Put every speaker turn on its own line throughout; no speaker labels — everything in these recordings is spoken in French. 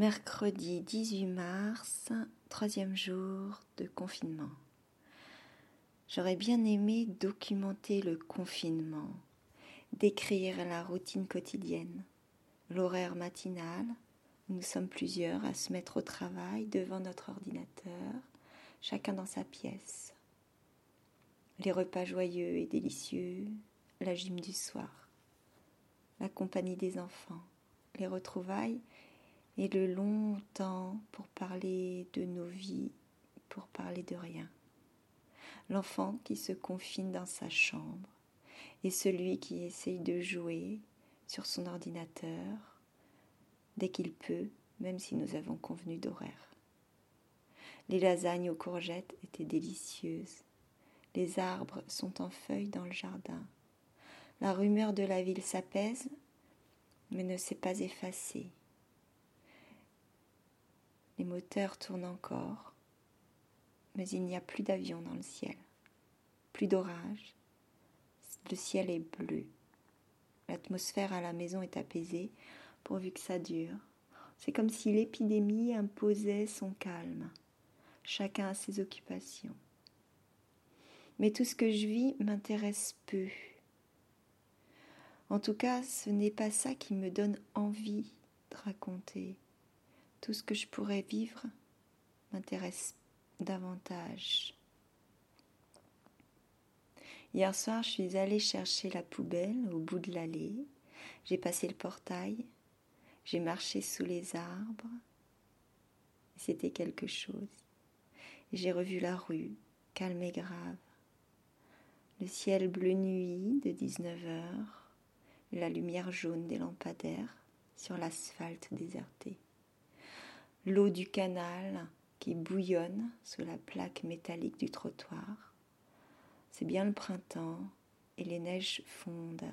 Mercredi 18 mars, troisième jour de confinement. J'aurais bien aimé documenter le confinement, décrire la routine quotidienne, l'horaire matinal. Nous sommes plusieurs à se mettre au travail devant notre ordinateur, chacun dans sa pièce. Les repas joyeux et délicieux, la gym du soir, la compagnie des enfants, les retrouvailles et le long temps pour parler de nos vies, pour parler de rien. L'enfant qui se confine dans sa chambre et celui qui essaye de jouer sur son ordinateur dès qu'il peut, même si nous avons convenu d'horaire. Les lasagnes aux courgettes étaient délicieuses. Les arbres sont en feuilles dans le jardin. La rumeur de la ville s'apaise, mais ne s'est pas effacée. Les moteurs tournent encore, mais il n'y a plus d'avion dans le ciel, plus d'orage. Le ciel est bleu. L'atmosphère à la maison est apaisée, pourvu que ça dure. C'est comme si l'épidémie imposait son calme. Chacun a ses occupations. Mais tout ce que je vis m'intéresse peu. En tout cas, ce n'est pas ça qui me donne envie de raconter tout ce que je pourrais vivre m'intéresse davantage. Hier soir, je suis allée chercher la poubelle au bout de l'allée. J'ai passé le portail. J'ai marché sous les arbres. C'était quelque chose. J'ai revu la rue, calme et grave. Le ciel bleu nuit de 19 heures, la lumière jaune des lampadaires sur l'asphalte déserté l'eau du canal qui bouillonne sous la plaque métallique du trottoir. C'est bien le printemps et les neiges fondent.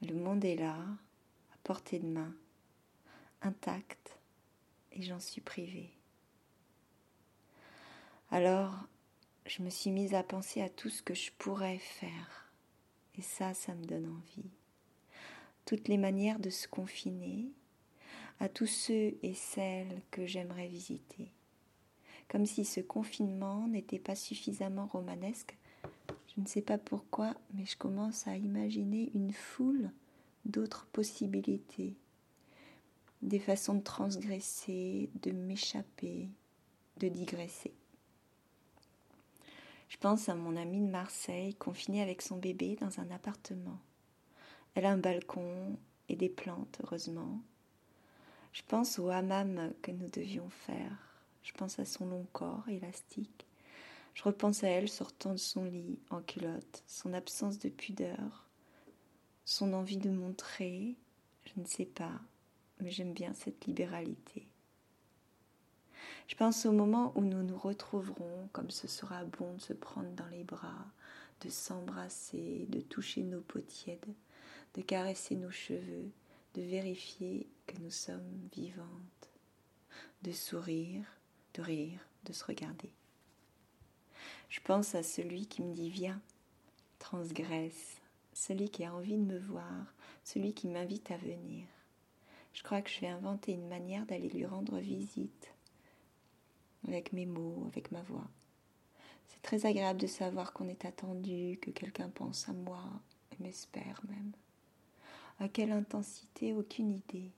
Le monde est là, à portée de main, intact, et j'en suis privée. Alors, je me suis mise à penser à tout ce que je pourrais faire. Et ça, ça me donne envie. Toutes les manières de se confiner, à tous ceux et celles que j'aimerais visiter. Comme si ce confinement n'était pas suffisamment romanesque. Je ne sais pas pourquoi, mais je commence à imaginer une foule d'autres possibilités, des façons de transgresser, de m'échapper, de digresser. Je pense à mon amie de Marseille, confinée avec son bébé dans un appartement. Elle a un balcon et des plantes, heureusement. Je pense au hammam que nous devions faire. Je pense à son long corps élastique. Je repense à elle sortant de son lit en culotte, son absence de pudeur, son envie de montrer, je ne sais pas, mais j'aime bien cette libéralité. Je pense au moment où nous nous retrouverons, comme ce sera bon de se prendre dans les bras, de s'embrasser, de toucher nos peaux tièdes, de caresser nos cheveux, de vérifier que nous sommes vivantes, de sourire, de rire, de se regarder. Je pense à celui qui me dit viens, transgresse, celui qui a envie de me voir, celui qui m'invite à venir. Je crois que je vais inventer une manière d'aller lui rendre visite, avec mes mots, avec ma voix. C'est très agréable de savoir qu'on est attendu, que quelqu'un pense à moi, et m'espère même. À quelle intensité, aucune idée.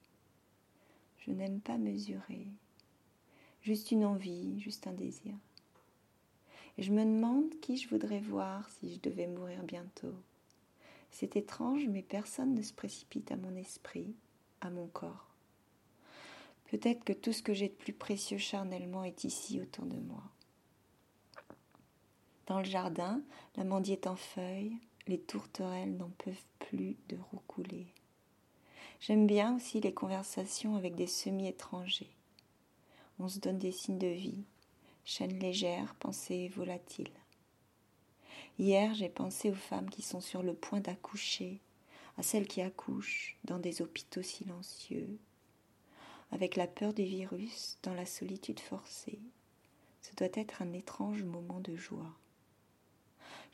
Je n'aime pas mesurer. Juste une envie, juste un désir. Et je me demande qui je voudrais voir si je devais mourir bientôt. C'est étrange, mais personne ne se précipite à mon esprit, à mon corps. Peut-être que tout ce que j'ai de plus précieux charnellement est ici autour de moi. Dans le jardin, la mandie est en feuilles, les tourterelles n'en peuvent plus de roucouler. J'aime bien aussi les conversations avec des semi-étrangers. On se donne des signes de vie, chaîne légère, pensée volatile. Hier, j'ai pensé aux femmes qui sont sur le point d'accoucher, à celles qui accouchent dans des hôpitaux silencieux, avec la peur du virus, dans la solitude forcée. Ce doit être un étrange moment de joie.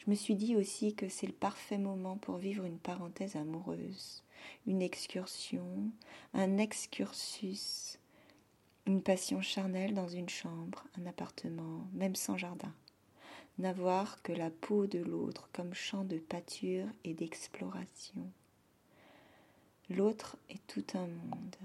Je me suis dit aussi que c'est le parfait moment pour vivre une parenthèse amoureuse, une excursion, un excursus, une passion charnelle dans une chambre, un appartement, même sans jardin. N'avoir que la peau de l'autre comme champ de pâture et d'exploration. L'autre est tout un monde.